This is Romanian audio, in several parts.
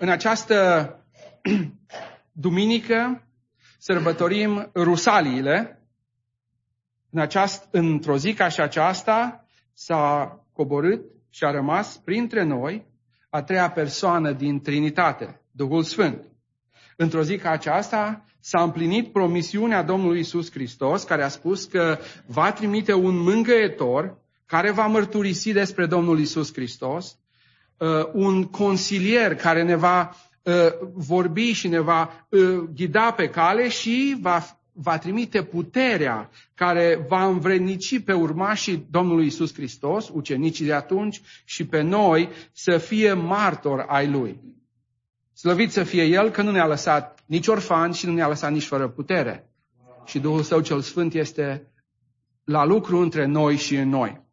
În această duminică sărbătorim Rusaliile. În aceast, într-o zi ca și aceasta s-a coborât și a rămas printre noi a treia persoană din Trinitate, Duhul Sfânt. Într-o zi ca aceasta s-a împlinit promisiunea Domnului Isus Hristos, care a spus că va trimite un mângâietor care va mărturisi despre Domnul Isus Hristos, uh, un consilier care ne va uh, vorbi și ne va uh, ghida pe cale și va, va trimite puterea care va învrednici pe urmașii Domnului Isus Hristos, ucenicii de atunci și pe noi să fie martor ai Lui. Slăvit să fie El că nu ne-a lăsat nici orfani și nu ne-a lăsat nici fără putere. Și Duhul Său cel Sfânt este la lucru între noi și în noi.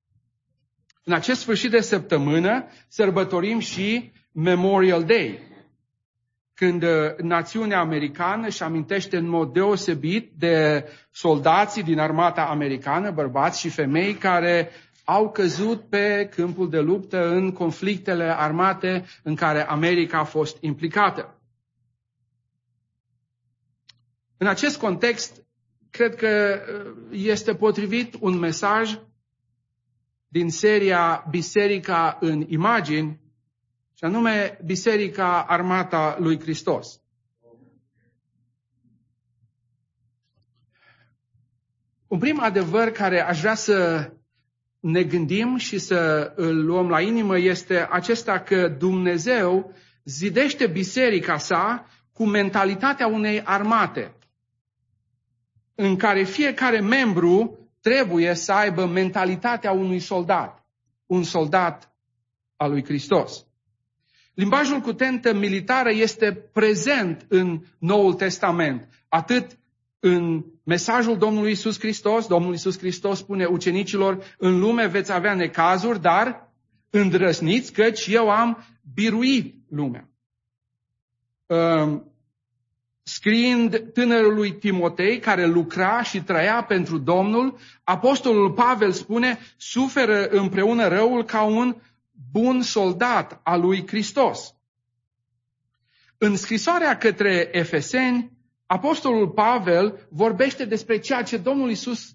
În acest sfârșit de săptămână sărbătorim și Memorial Day, când uh, națiunea americană își amintește în mod deosebit de soldații din armata americană, bărbați și femei, care au căzut pe câmpul de luptă în conflictele armate în care America a fost implicată. În acest context, cred că uh, este potrivit un mesaj din seria Biserica în imagini, și anume Biserica Armata lui Hristos. Un prim adevăr care aș vrea să ne gândim și să îl luăm la inimă este acesta că Dumnezeu zidește biserica sa cu mentalitatea unei armate, în care fiecare membru trebuie să aibă mentalitatea unui soldat, un soldat al lui Hristos. Limbajul cu tentă militară este prezent în Noul Testament, atât în mesajul Domnului Isus Hristos, Domnul Isus Hristos spune ucenicilor, în lume veți avea necazuri, dar îndrăsniți căci eu am biruit lumea. Scriind tânărului Timotei, care lucra și trăia pentru Domnul, Apostolul Pavel spune, suferă împreună răul ca un bun soldat al lui Hristos. În scrisoarea către Efeseni, Apostolul Pavel vorbește despre ceea ce Domnul Isus,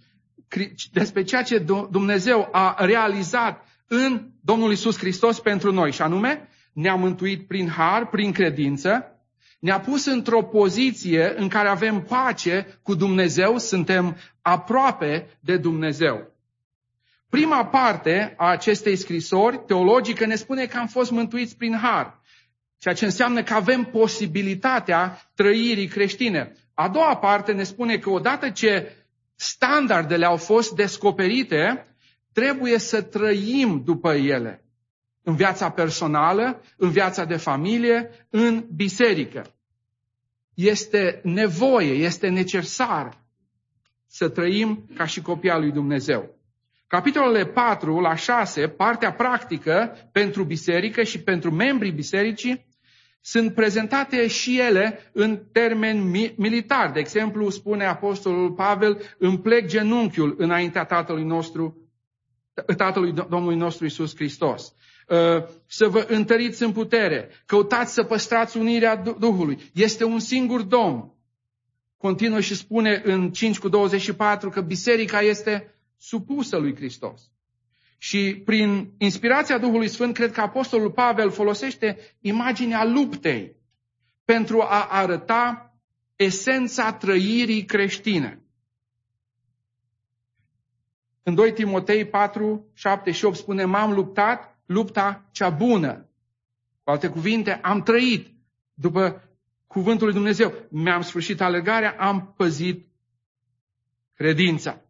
despre ceea ce Dumnezeu a realizat în Domnul Isus Hristos pentru noi, și anume, ne-a mântuit prin har, prin credință, ne-a pus într-o poziție în care avem pace cu Dumnezeu, suntem aproape de Dumnezeu. Prima parte a acestei scrisori teologică ne spune că am fost mântuiți prin har, ceea ce înseamnă că avem posibilitatea trăirii creștine. A doua parte ne spune că odată ce standardele au fost descoperite, trebuie să trăim după ele în viața personală, în viața de familie, în biserică. Este nevoie, este necesar să trăim ca și copii al lui Dumnezeu. Capitolele 4 la 6, partea practică pentru biserică și pentru membrii bisericii, sunt prezentate și ele în termeni militari. De exemplu, spune Apostolul Pavel, îmi plec genunchiul înaintea Tatălui nostru, Tatălui Domnului nostru Isus Hristos. Uh, să vă întăriți în putere, căutați să păstrați unirea Duhului. Este un singur Domn. Continuă și spune în 5 cu 24 că biserica este supusă lui Hristos. Și prin inspirația Duhului Sfânt, cred că Apostolul Pavel folosește imaginea luptei pentru a arăta esența trăirii creștine. În 2 Timotei 4, 7 și 8 spune, m-am luptat lupta cea bună. Cu alte cuvinte, am trăit după cuvântul lui Dumnezeu. Mi-am sfârșit alergarea, am păzit credința.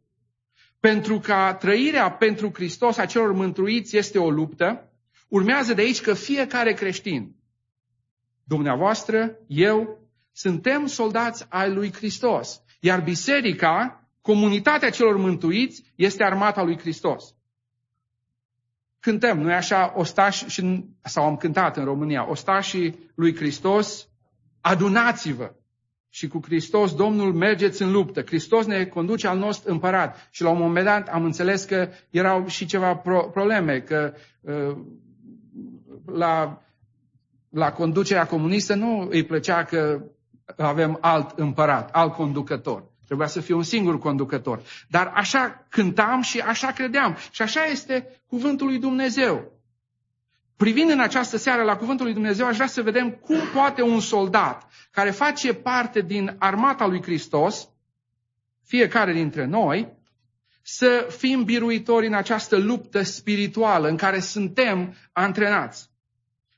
Pentru ca trăirea pentru Hristos a celor mântuiți este o luptă, urmează de aici că fiecare creștin, dumneavoastră, eu, suntem soldați ai lui Hristos. Iar biserica, comunitatea celor mântuiți, este armata lui Hristos cântăm, nu-i așa, ostași, și, sau am cântat în România, ostașii lui Hristos, adunați-vă și cu Hristos Domnul mergeți în luptă. Hristos ne conduce al nostru împărat. Și la un moment dat am înțeles că erau și ceva pro- probleme, că uh, la la conducerea comunistă nu îi plăcea că avem alt împărat, alt conducător. Trebuia să fie un singur conducător. Dar așa cântam și așa credeam. Și așa este cuvântul lui Dumnezeu. Privind în această seară la cuvântul lui Dumnezeu, aș vrea să vedem cum poate un soldat care face parte din armata lui Hristos, fiecare dintre noi, să fim biruitori în această luptă spirituală în care suntem antrenați.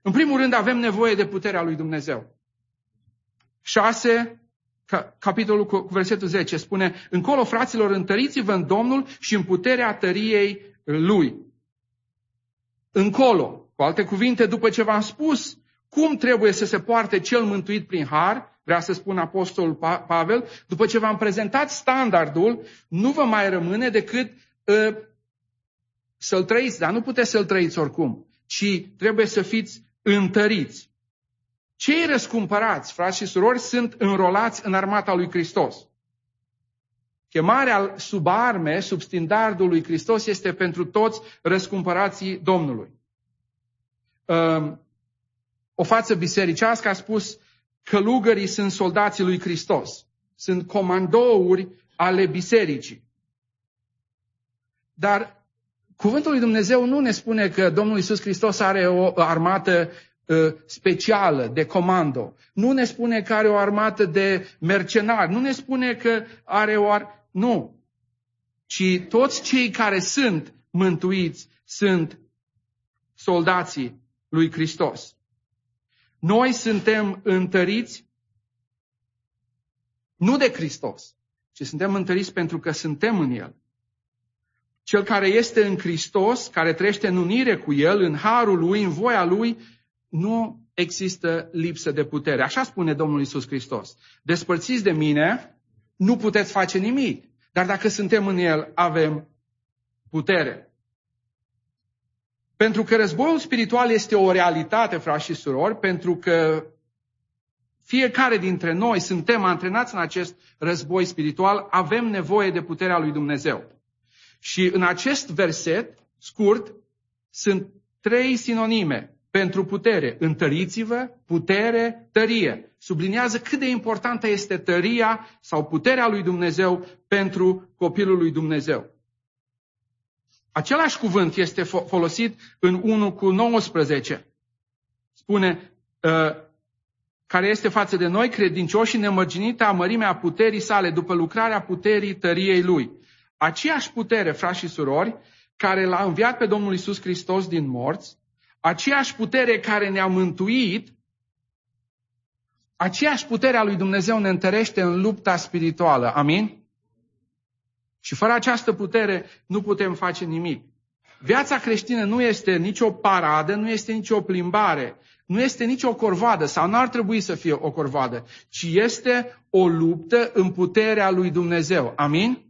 În primul rând avem nevoie de puterea lui Dumnezeu. 6, capitolul cu versetul 10 spune, încolo fraților, întăriți-vă în Domnul și în puterea tăriei Lui. Încolo, cu alte cuvinte, după ce v-am spus cum trebuie să se poarte cel mântuit prin har, vrea să spun Apostolul Pavel, după ce v-am prezentat standardul, nu vă mai rămâne decât uh, să-l trăiți, dar nu puteți să-l trăiți oricum, ci trebuie să fiți întăriți. Cei răscumpărați, frați și surori, sunt înrolați în armata lui Hristos. Chemarea sub arme, sub standardul lui Hristos, este pentru toți răscumpărații Domnului. Um, o față bisericească a spus călugării sunt soldații lui Hristos. Sunt comandouri ale bisericii. Dar cuvântul lui Dumnezeu nu ne spune că Domnul Isus Hristos are o armată uh, specială de comando. Nu ne spune că are o armată de mercenari. Nu ne spune că are o ar... Nu. Ci toți cei care sunt mântuiți sunt soldații lui Hristos. Noi suntem întăriți nu de Hristos, ci suntem întăriți pentru că suntem în El. Cel care este în Hristos, care trăiește în unire cu El, în harul Lui, în voia Lui, nu există lipsă de putere. Așa spune Domnul Isus Hristos. Despărțiți de mine, nu puteți face nimic. Dar dacă suntem în El, avem putere. Pentru că războiul spiritual este o realitate, frați și surori, pentru că fiecare dintre noi suntem antrenați în acest război spiritual, avem nevoie de puterea lui Dumnezeu. Și în acest verset scurt sunt trei sinonime pentru putere. Întăriți-vă, putere, tărie. Subliniază cât de importantă este tăria sau puterea lui Dumnezeu pentru copilul lui Dumnezeu. Același cuvânt este folosit în 1 cu 19. Spune, ă, care este față de noi, credincioși și nemărginită a mărimea puterii sale, după lucrarea puterii tăriei lui. Aceeași putere, frați și surori, care l-a înviat pe Domnul Isus Hristos din morți, aceeași putere care ne-a mântuit, aceeași putere a lui Dumnezeu ne întărește în lupta spirituală. Amin? Și fără această putere nu putem face nimic. Viața creștină nu este nicio paradă, nu este nicio plimbare, nu este nicio corvadă sau nu ar trebui să fie o corvadă, ci este o luptă în puterea lui Dumnezeu. Amin?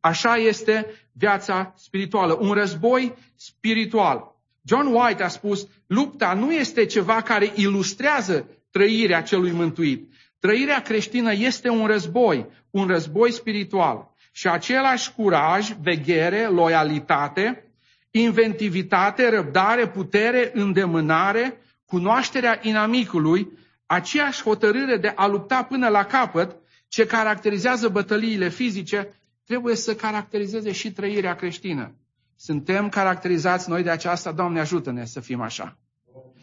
Așa este viața spirituală, un război spiritual. John White a spus, lupta nu este ceva care ilustrează trăirea celui mântuit. Trăirea creștină este un război, un război spiritual și același curaj, veghere, loialitate, inventivitate, răbdare, putere, îndemânare, cunoașterea inamicului, aceeași hotărâre de a lupta până la capăt, ce caracterizează bătăliile fizice, trebuie să caracterizeze și trăirea creștină. Suntem caracterizați noi de aceasta, Doamne ajută-ne să fim așa.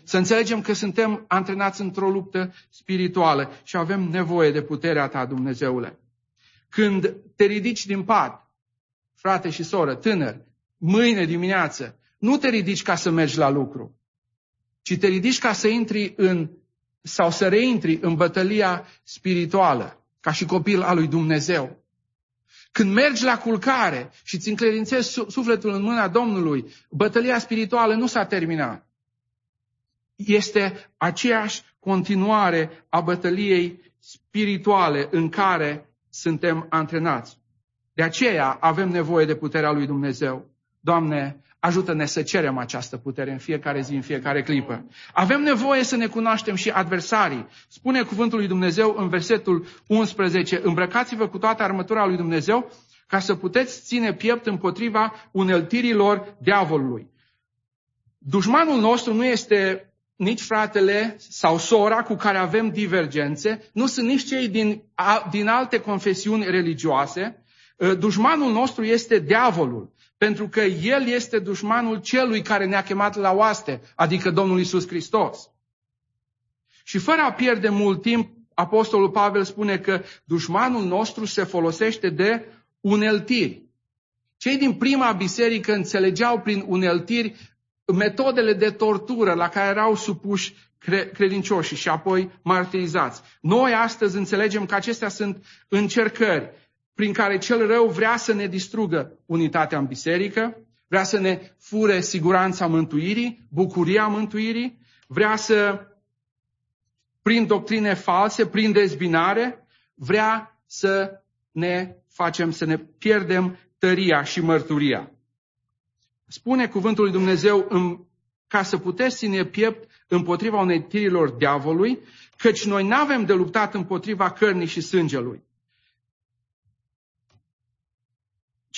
Să înțelegem că suntem antrenați într-o luptă spirituală și avem nevoie de puterea Ta, Dumnezeule. Când te ridici din pat, frate și soră, tânăr, mâine dimineață, nu te ridici ca să mergi la lucru, ci te ridici ca să intri în, sau să reintri în bătălia spirituală, ca și copil al lui Dumnezeu. Când mergi la culcare și îți încredințezi sufletul în mâna Domnului, bătălia spirituală nu s-a terminat. Este aceeași continuare a bătăliei spirituale în care suntem antrenați. De aceea avem nevoie de puterea lui Dumnezeu. Doamne, ajută-ne să cerem această putere în fiecare zi, în fiecare clipă. Avem nevoie să ne cunoaștem și adversarii. Spune cuvântul lui Dumnezeu în versetul 11, îmbrăcați-vă cu toată armătura lui Dumnezeu ca să puteți ține piept împotriva uneltirilor diavolului. Dușmanul nostru nu este nici fratele sau sora cu care avem divergențe, nu sunt nici cei din, din alte confesiuni religioase. Ă, dușmanul nostru este diavolul, pentru că el este dușmanul celui care ne-a chemat la oaste, adică Domnul Isus Hristos. Și fără a pierde mult timp, Apostolul Pavel spune că dușmanul nostru se folosește de uneltiri. Cei din prima biserică înțelegeau prin uneltiri metodele de tortură la care erau supuși credincioșii și apoi martirizați. Noi astăzi înțelegem că acestea sunt încercări prin care cel rău vrea să ne distrugă unitatea în biserică, vrea să ne fure siguranța mântuirii, bucuria mântuirii, vrea să, prin doctrine false, prin dezbinare, vrea să ne facem, să ne pierdem tăria și mărturia. Spune cuvântul lui Dumnezeu în, ca să puteți ține piept împotriva unei tirilor diavolului, căci noi nu avem de luptat împotriva cărnii și sângelui,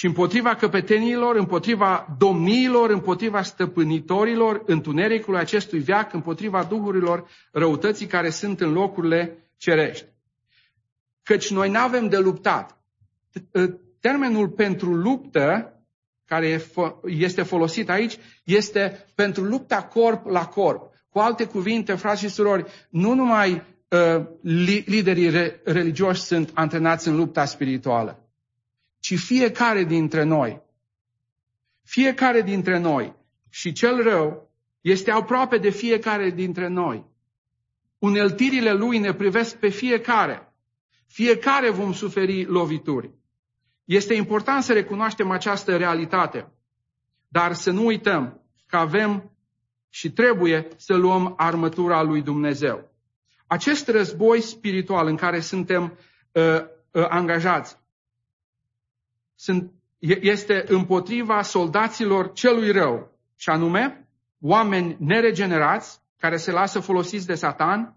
ci împotriva căpetenilor, împotriva domniilor, împotriva stăpânitorilor, întunericului acestui veac, împotriva duhurilor răutății care sunt în locurile cerești. Căci noi nu avem de luptat. Termenul pentru luptă care este folosit aici este pentru lupta corp la corp. Cu alte cuvinte, frați și surori, nu numai uh, liderii re- religioși sunt antrenați în lupta spirituală, ci fiecare dintre noi, fiecare dintre noi și cel rău este aproape de fiecare dintre noi. Uneltirile lui ne privesc pe fiecare. Fiecare vom suferi lovituri. Este important să recunoaștem această realitate, dar să nu uităm că avem și trebuie să luăm armătura lui Dumnezeu. Acest război spiritual în care suntem uh, uh, angajați sunt, este împotriva soldaților celui rău, și anume oameni neregenerați care se lasă folosiți de Satan,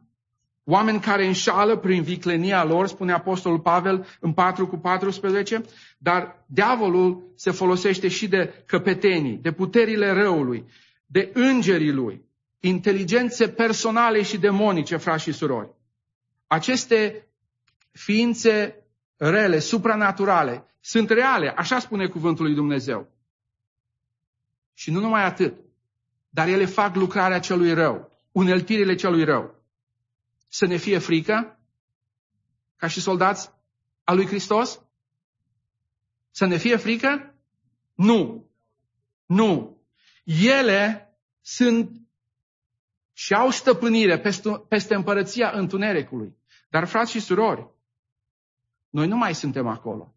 Oameni care înșală prin viclenia lor, spune Apostolul Pavel în 4 cu 14, dar diavolul se folosește și de căpetenii, de puterile răului, de îngerii lui, inteligențe personale și demonice, frați și surori. Aceste ființe rele, supranaturale, sunt reale, așa spune cuvântul lui Dumnezeu. Și nu numai atât, dar ele fac lucrarea celui rău, uneltirile celui rău să ne fie frică ca și soldați al lui Hristos? Să ne fie frică? Nu. Nu. Ele sunt și au stăpânire peste, peste împărăția întunericului. Dar, frați și surori, noi nu mai suntem acolo.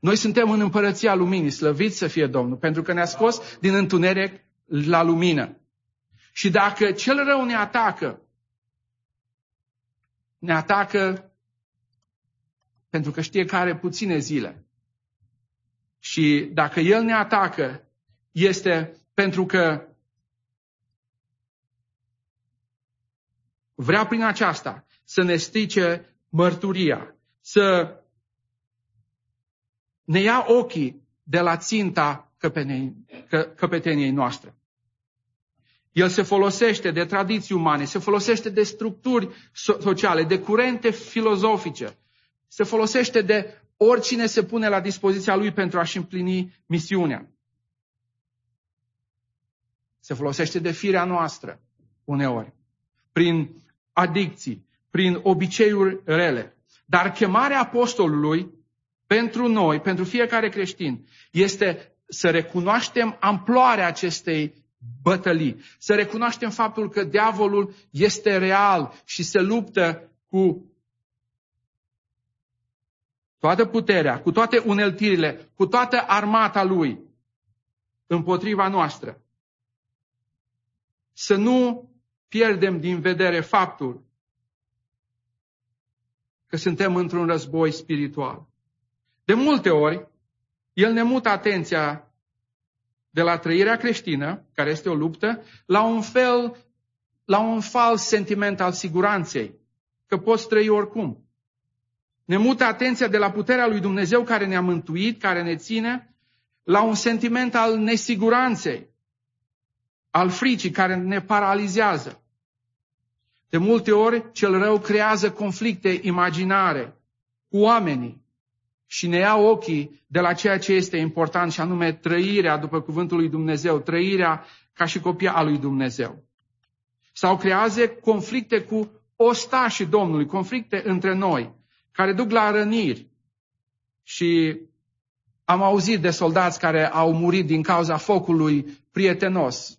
Noi suntem în împărăția luminii, slăvit să fie Domnul, pentru că ne-a scos din întuneric la lumină. Și dacă cel rău ne atacă ne atacă pentru că știe că are puține zile. Și dacă El ne atacă, este pentru că vrea prin aceasta să ne strice mărturia, să ne ia ochii de la ținta căpeteniei noastre. El se folosește de tradiții umane, se folosește de structuri sociale, de curente filozofice, se folosește de oricine se pune la dispoziția lui pentru a-și împlini misiunea. Se folosește de firea noastră, uneori, prin adicții, prin obiceiuri rele. Dar chemarea apostolului pentru noi, pentru fiecare creștin, este să recunoaștem amploarea acestei bătălii. Să recunoaștem faptul că diavolul este real și se luptă cu toată puterea, cu toate uneltirile, cu toată armata lui împotriva noastră. Să nu pierdem din vedere faptul că suntem într-un război spiritual. De multe ori, el ne mută atenția de la trăirea creștină, care este o luptă, la un fel, la un fals sentiment al siguranței, că poți trăi oricum. Ne mută atenția de la puterea lui Dumnezeu care ne-a mântuit, care ne ține, la un sentiment al nesiguranței, al fricii care ne paralizează. De multe ori, cel rău creează conflicte imaginare cu oamenii și ne ia ochii de la ceea ce este important și anume trăirea după cuvântul lui Dumnezeu, trăirea ca și copia a lui Dumnezeu. Sau creează conflicte cu ostașii Domnului, conflicte între noi, care duc la răniri. Și am auzit de soldați care au murit din cauza focului prietenos.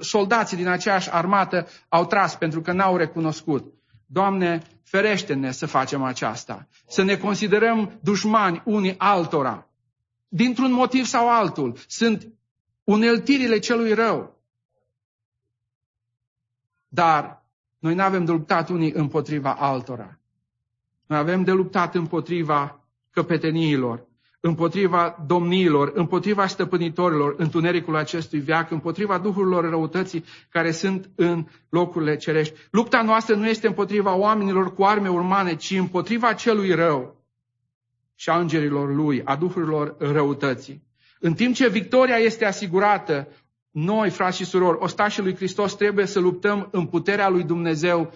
Soldații din aceeași armată au tras pentru că n-au recunoscut. Doamne, ferește-ne să facem aceasta, să ne considerăm dușmani unii altora. Dintr-un motiv sau altul, sunt uneltirile celui rău. Dar noi nu avem de luptat unii împotriva altora. Noi avem de luptat împotriva căpeteniilor, împotriva domniilor, împotriva stăpânitorilor, întunericul acestui veac, împotriva duhurilor răutății care sunt în locurile cerești. Lupta noastră nu este împotriva oamenilor cu arme urmane, ci împotriva celui rău și a îngerilor lui, a duhurilor răutății. În timp ce victoria este asigurată, noi, frați și surori, ostașii lui Hristos, trebuie să luptăm în puterea lui Dumnezeu,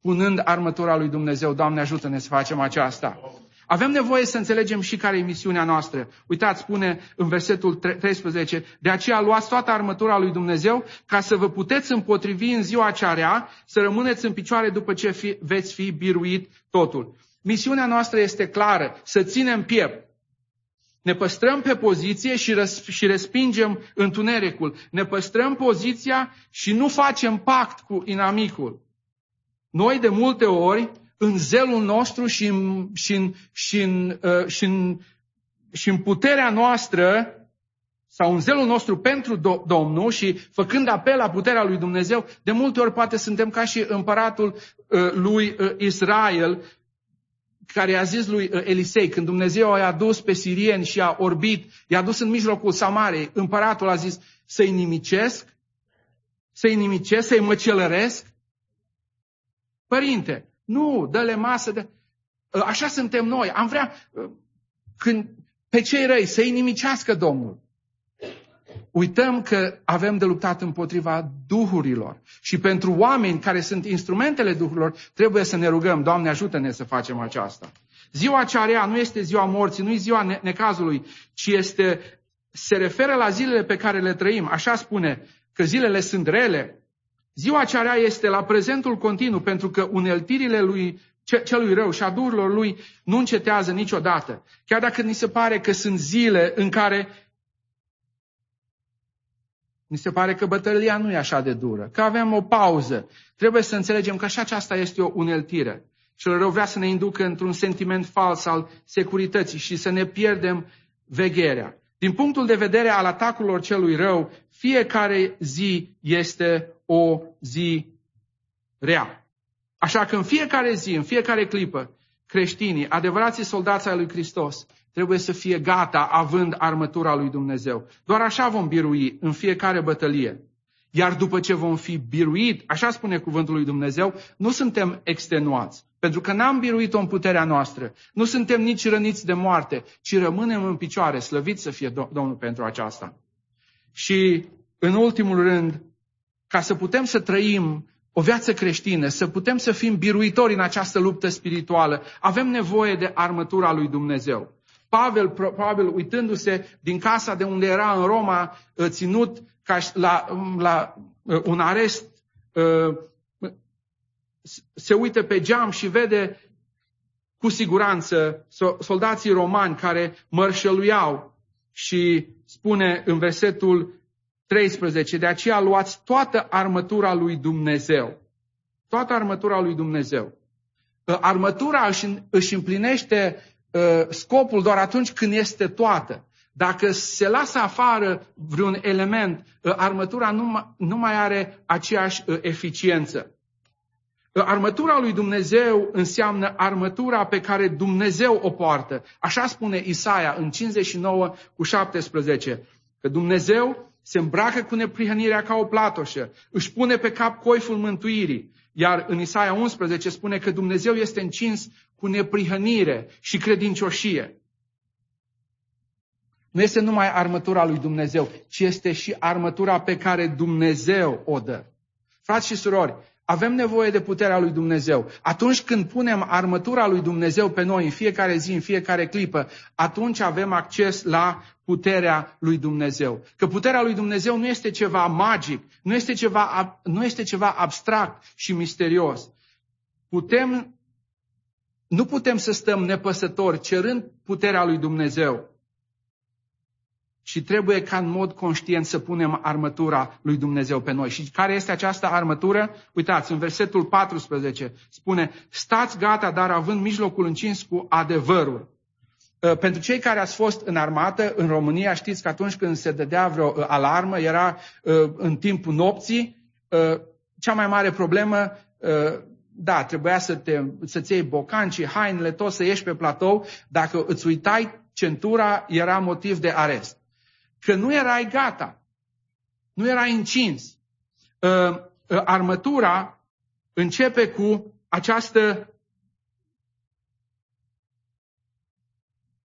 punând armătura lui Dumnezeu. Doamne, ajută-ne să facem aceasta. Avem nevoie să înțelegem și care e misiunea noastră. Uitați, spune în versetul 13, de aceea luați toată armătura lui Dumnezeu ca să vă puteți împotrivi în ziua cea rea, să rămâneți în picioare după ce fi, veți fi biruit totul. Misiunea noastră este clară, să ținem piept. Ne păstrăm pe poziție și, răs- și respingem întunericul. Ne păstrăm poziția și nu facem pact cu inamicul. Noi de multe ori în zelul nostru și în, și în, și în, uh, și în, și în puterea noastră sau în zelul nostru pentru Domnul și făcând apel la puterea lui Dumnezeu, de multe ori poate suntem ca și împăratul uh, lui uh, Israel, care i-a zis lui Elisei, când Dumnezeu i-a dus pe sirieni și a orbit, i-a dus în mijlocul Samarei, împăratul a zis să-i nimicesc, să-i nimicesc, să-i măcelăresc. Părinte, nu, dă-le masă de... Ă, așa suntem noi. Am vrea ă, când, pe cei răi să-i nimicească Domnul. Uităm că avem de luptat împotriva duhurilor. Și pentru oameni care sunt instrumentele duhurilor, trebuie să ne rugăm, Doamne ajută-ne să facem aceasta. Ziua cearea nu este ziua morții, nu e ziua ne- necazului, ci este, se referă la zilele pe care le trăim. Așa spune că zilele sunt rele, Ziua cearea este la prezentul continuu, pentru că uneltirile lui celui rău și a durilor lui nu încetează niciodată. Chiar dacă ni se pare că sunt zile în care ni se pare că bătălia nu e așa de dură, că avem o pauză. Trebuie să înțelegem că și aceasta este o uneltire. Cel rău vrea să ne inducă într-un sentiment fals al securității și să ne pierdem vegherea. Din punctul de vedere al atacurilor celui rău, fiecare zi este o zi rea. Așa că în fiecare zi, în fiecare clipă, creștinii, adevărații soldați ai lui Hristos, trebuie să fie gata având armătura lui Dumnezeu. Doar așa vom birui în fiecare bătălie. Iar după ce vom fi biruit, așa spune cuvântul lui Dumnezeu, nu suntem extenuați. Pentru că n-am biruit-o în puterea noastră. Nu suntem nici răniți de moarte, ci rămânem în picioare, slăvit să fie Domnul pentru aceasta. Și, în ultimul rând, ca să putem să trăim o viață creștină, să putem să fim biruitori în această luptă spirituală, avem nevoie de armătura lui Dumnezeu. Pavel, probabil uitându-se din casa de unde era în Roma, ă, ținut ca la, la ă, un arest, ă, se uită pe geam și vede cu siguranță soldații romani care mărșăluiau și spune în versetul 13, de aceea luați toată armătura lui Dumnezeu. Toată armătura lui Dumnezeu. Ă, armătura își împlinește ă, scopul doar atunci când este toată. Dacă se lasă afară vreun element, ă, armătura nu mai are aceeași eficiență. Armătura lui Dumnezeu înseamnă armătura pe care Dumnezeu o poartă. Așa spune Isaia în 59 cu 17. Că Dumnezeu se îmbracă cu neprihănirea ca o platoșă, își pune pe cap coiful mântuirii. Iar în Isaia 11 spune că Dumnezeu este încins cu neprihănire și credincioșie. Nu este numai armătura lui Dumnezeu, ci este și armătura pe care Dumnezeu o dă. Frați și surori, avem nevoie de puterea lui Dumnezeu. Atunci când punem armătura lui Dumnezeu pe noi în fiecare zi, în fiecare clipă, atunci avem acces la puterea lui Dumnezeu. Că puterea lui Dumnezeu nu este ceva magic, nu este ceva, nu este ceva abstract și misterios. Putem, nu putem să stăm nepăsători cerând puterea lui Dumnezeu. Și trebuie ca în mod conștient să punem armătura lui Dumnezeu pe noi. Și care este această armătură? Uitați, în versetul 14 spune, stați gata, dar având mijlocul încins cu adevărul. Uh, pentru cei care ați fost în armată, în România, știți că atunci când se dădea vreo uh, alarmă, era uh, în timpul nopții, cea mai mare problemă, da, trebuia să te, să-ți iei bocancii, hainele, tot să ieși pe platou. Dacă îți uitai centura, era motiv de arest că nu erai gata, nu erai încins. Ă, ă, armătura începe cu această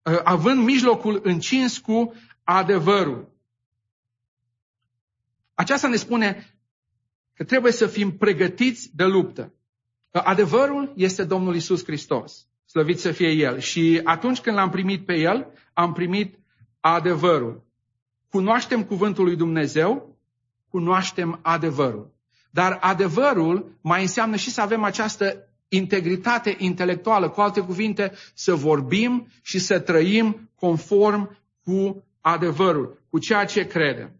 ă, având mijlocul încins cu adevărul. Aceasta ne spune că trebuie să fim pregătiți de luptă. Adevărul este Domnul Isus Hristos. Slăvit să fie El. Și atunci când l-am primit pe El, am primit adevărul cunoaștem cuvântul lui Dumnezeu, cunoaștem adevărul. Dar adevărul mai înseamnă și să avem această integritate intelectuală, cu alte cuvinte, să vorbim și să trăim conform cu adevărul, cu ceea ce credem.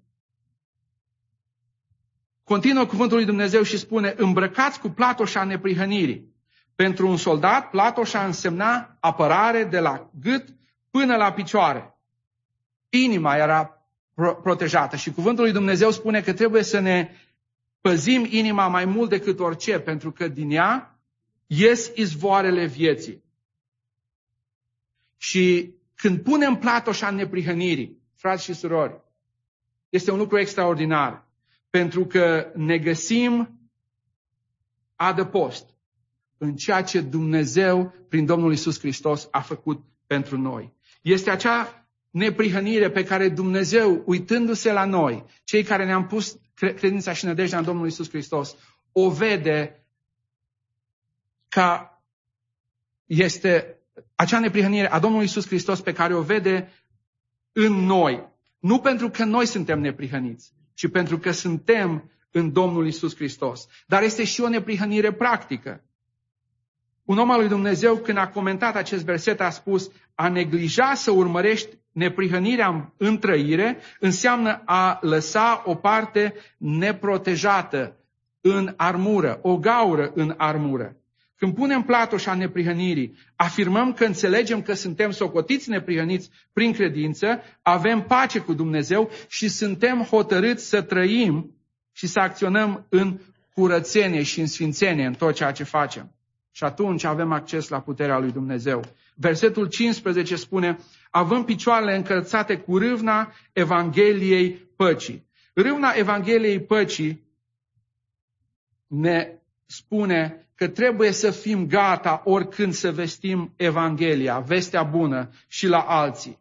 Continuă cuvântul lui Dumnezeu și spune, îmbrăcați cu platoșa neprihănirii. Pentru un soldat, platoșa însemna apărare de la gât până la picioare. Inima era protejată. Și cuvântul lui Dumnezeu spune că trebuie să ne păzim inima mai mult decât orice, pentru că din ea ies izvoarele vieții. Și când punem platoșa în neprihănirii, frați și surori, este un lucru extraordinar, pentru că ne găsim adăpost în ceea ce Dumnezeu, prin Domnul Isus Hristos, a făcut pentru noi. Este acea neprihănire pe care Dumnezeu, uitându-se la noi, cei care ne-am pus credința și nădejdea în Domnul Isus Hristos, o vede ca este acea neprihănire a Domnului Isus Hristos pe care o vede în noi. Nu pentru că noi suntem neprihăniți, ci pentru că suntem în Domnul Isus Hristos. Dar este și o neprihănire practică. Un om al lui Dumnezeu, când a comentat acest verset, a spus, a neglija să urmărești neprihănirea în trăire înseamnă a lăsa o parte neprotejată în armură, o gaură în armură. Când punem platoșa neprihănirii, afirmăm că înțelegem că suntem socotiți neprihăniți prin credință, avem pace cu Dumnezeu și suntem hotărâți să trăim și să acționăm în curățenie și în sfințenie în tot ceea ce facem. Și atunci avem acces la puterea lui Dumnezeu. Versetul 15 spune, având picioarele încălțate cu râvna Evangheliei păcii. Râvna Evangheliei păcii ne spune că trebuie să fim gata oricând să vestim Evanghelia, vestea bună și la alții.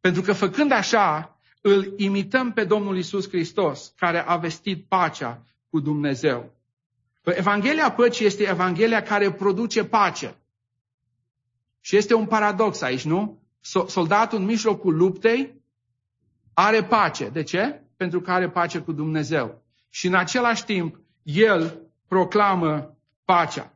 Pentru că făcând așa, îl imităm pe Domnul Isus Hristos, care a vestit pacea cu Dumnezeu. Evanghelia păcii este Evanghelia care produce pace. Și este un paradox aici, nu? Soldatul în mijlocul luptei are pace. De ce? Pentru că are pace cu Dumnezeu. Și în același timp, el proclamă pacea.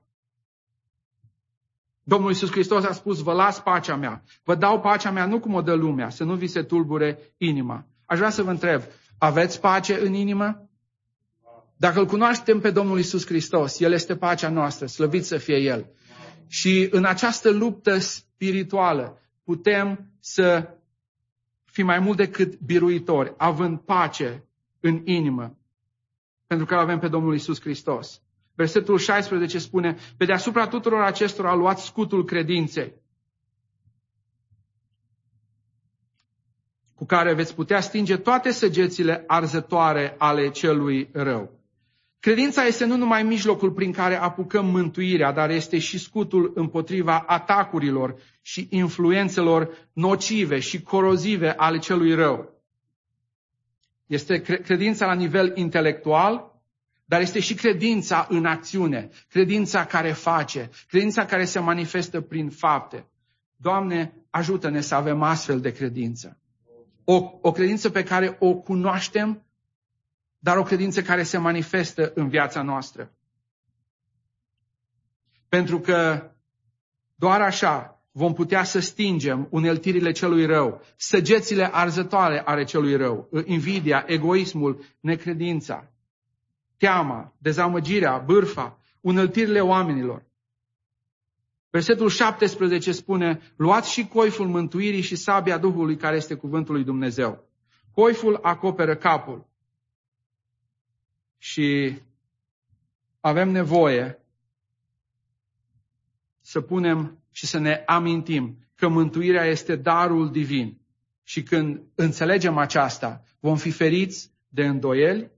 Domnul Iisus Hristos a spus, vă las pacea mea. Vă dau pacea mea nu cum o dă lumea, să nu vi se tulbure inima. Aș vrea să vă întreb, aveți pace în inimă? Dacă îl cunoaștem pe Domnul Isus Hristos, El este pacea noastră, slăvit să fie El. Și în această luptă spirituală putem să fim mai mult decât biruitori, având pace în inimă, pentru că avem pe Domnul Isus Hristos. Versetul 16 spune, pe deasupra tuturor acestora luați scutul credinței, cu care veți putea stinge toate săgețile arzătoare ale celui rău. Credința este nu numai mijlocul prin care apucăm mântuirea, dar este și scutul împotriva atacurilor și influențelor nocive și corozive ale celui rău. Este credința la nivel intelectual, dar este și credința în acțiune, credința care face, credința care se manifestă prin fapte. Doamne, ajută-ne să avem astfel de credință. O, o credință pe care o cunoaștem, dar o credință care se manifestă în viața noastră. Pentru că doar așa vom putea să stingem uneltirile celui rău, săgețile arzătoare ale celui rău, invidia, egoismul, necredința, teama, dezamăgirea, bârfa, uneltirile oamenilor. Versetul 17 spune, luați și coiful mântuirii și sabia Duhului care este cuvântul lui Dumnezeu. Coiful acoperă capul. Și avem nevoie să punem și să ne amintim că mântuirea este darul divin. Și când înțelegem aceasta, vom fi feriți de îndoieli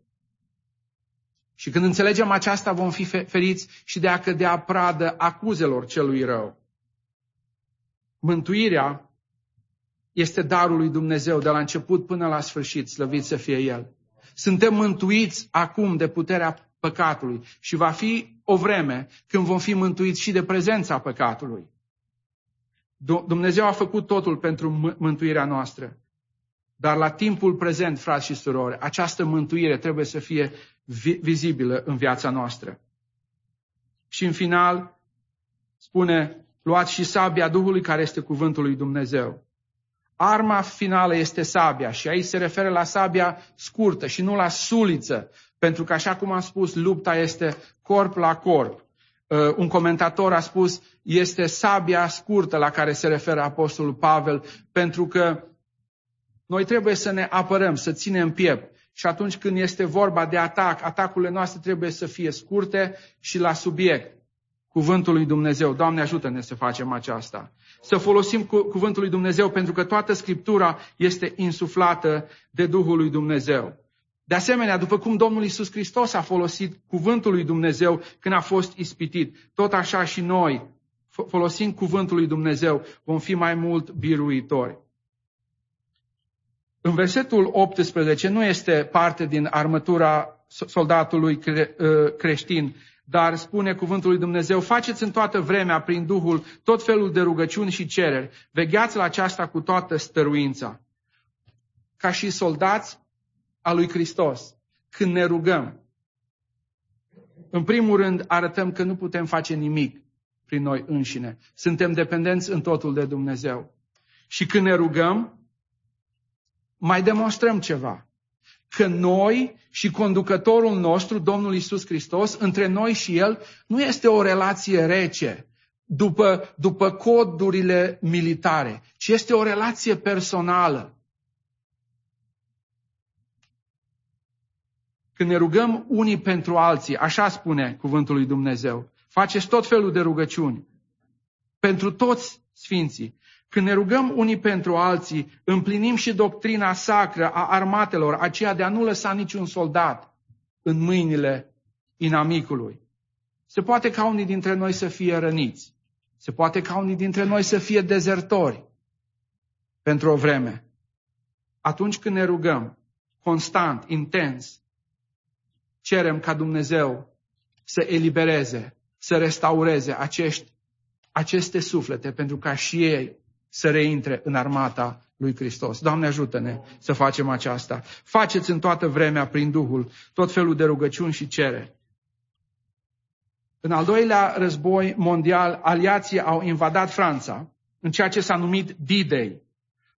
și când înțelegem aceasta, vom fi feriți și de a cădea pradă acuzelor celui rău. Mântuirea este darul lui Dumnezeu de la început până la sfârșit, slăvit să fie El. Suntem mântuiți acum de puterea păcatului și va fi o vreme când vom fi mântuiți și de prezența păcatului. Dumnezeu a făcut totul pentru mântuirea noastră. Dar la timpul prezent, frați și surori, această mântuire trebuie să fie vizibilă în viața noastră. Și în final spune, luați și sabia Duhului care este cuvântul lui Dumnezeu. Arma finală este sabia și aici se referă la sabia scurtă și nu la suliță, pentru că așa cum am spus, lupta este corp la corp. Uh, un comentator a spus, este sabia scurtă la care se referă Apostolul Pavel, pentru că noi trebuie să ne apărăm, să ținem piept. Și atunci când este vorba de atac, atacurile noastre trebuie să fie scurte și la subiect. Cuvântul lui Dumnezeu. Doamne, ajută-ne să facem aceasta. Să folosim cu, cuvântul lui Dumnezeu pentru că toată Scriptura este insuflată de Duhul lui Dumnezeu. De asemenea, după cum Domnul Isus Hristos a folosit cuvântul lui Dumnezeu când a fost ispitit, tot așa și noi, folosind cuvântul lui Dumnezeu, vom fi mai mult biruitori. În versetul 18 nu este parte din armătura soldatului cre, ă, creștin, dar spune cuvântul lui Dumnezeu, faceți în toată vremea prin Duhul tot felul de rugăciuni și cereri, vegheați la aceasta cu toată stăruința. Ca și soldați a lui Hristos, când ne rugăm, în primul rând arătăm că nu putem face nimic prin noi înșine. Suntem dependenți în totul de Dumnezeu. Și când ne rugăm, mai demonstrăm ceva. Că noi și conducătorul nostru, Domnul Isus Hristos, între noi și El, nu este o relație rece, după, după codurile militare, ci este o relație personală. Când ne rugăm unii pentru alții, așa spune cuvântul lui Dumnezeu, faceți tot felul de rugăciuni pentru toți sfinții. Când ne rugăm unii pentru alții, împlinim și doctrina sacră a armatelor, aceea de a nu lăsa niciun soldat în mâinile inamicului. Se poate ca unii dintre noi să fie răniți. Se poate ca unii dintre noi să fie dezertori pentru o vreme. Atunci când ne rugăm, constant, intens, cerem ca Dumnezeu să elibereze, să restaureze acești, aceste suflete, pentru ca și ei să reintre în armata lui Hristos. Doamne ajută-ne să facem aceasta. Faceți în toată vremea prin Duhul tot felul de rugăciuni și cere. În al doilea război mondial, aliații au invadat Franța, în ceea ce s-a numit D-Day.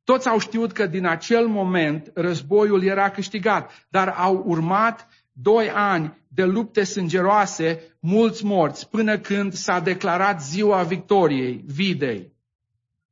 Toți au știut că din acel moment războiul era câștigat, dar au urmat doi ani de lupte sângeroase, mulți morți, până când s-a declarat ziua victoriei, Videi.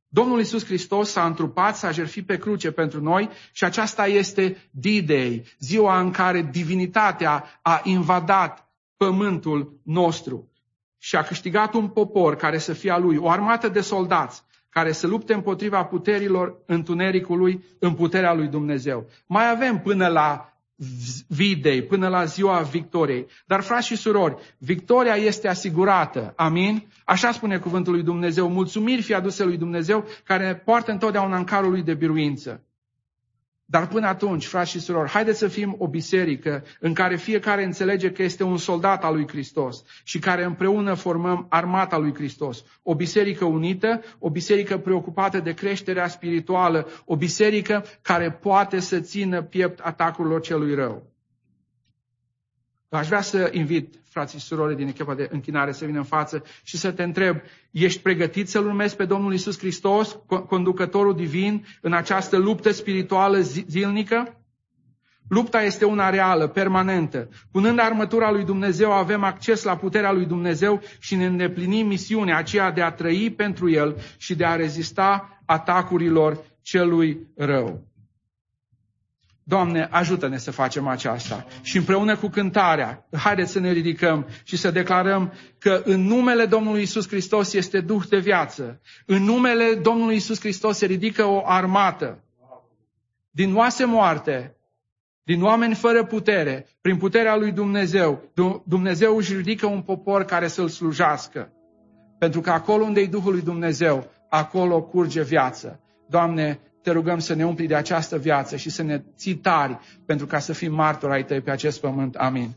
Domnul Isus Hristos s-a întrupat, s-a jertfit pe cruce pentru noi și aceasta este D-Day, ziua în care divinitatea a invadat pământul nostru și a câștigat un popor care să fie a lui, o armată de soldați care să lupte împotriva puterilor întunericului în puterea lui Dumnezeu. Mai avem până la videi, până la ziua victoriei. Dar, frați și surori, victoria este asigurată. Amin? Așa spune cuvântul lui Dumnezeu. Mulțumiri fi aduse lui Dumnezeu, care poartă întotdeauna în carul lui de biruință. Dar până atunci, frați și surori, haideți să fim o biserică în care fiecare înțelege că este un soldat al lui Hristos și care împreună formăm armata lui Hristos. O biserică unită, o biserică preocupată de creșterea spirituală, o biserică care poate să țină piept atacurilor celui rău. Aș vrea să invit frații și surori din echipa de închinare să vină în față și să te întreb, ești pregătit să-L urmezi pe Domnul Isus Hristos, conducătorul divin, în această luptă spirituală zilnică? Lupta este una reală, permanentă. Punând armătura lui Dumnezeu, avem acces la puterea lui Dumnezeu și ne îndeplinim misiunea aceea de a trăi pentru El și de a rezista atacurilor celui rău. Doamne, ajută-ne să facem aceasta. Și împreună cu cântarea, haideți să ne ridicăm și să declarăm că în numele Domnului Isus Hristos este Duh de viață. În numele Domnului Isus Hristos se ridică o armată. Din oase moarte, din oameni fără putere, prin puterea lui Dumnezeu, Dumnezeu își ridică un popor care să-L slujească. Pentru că acolo unde e Duhul lui Dumnezeu, acolo curge viață. Doamne, te rugăm să ne umpli de această viață și să ne ții tari pentru ca să fim martori ai tăi pe acest pământ. Amin.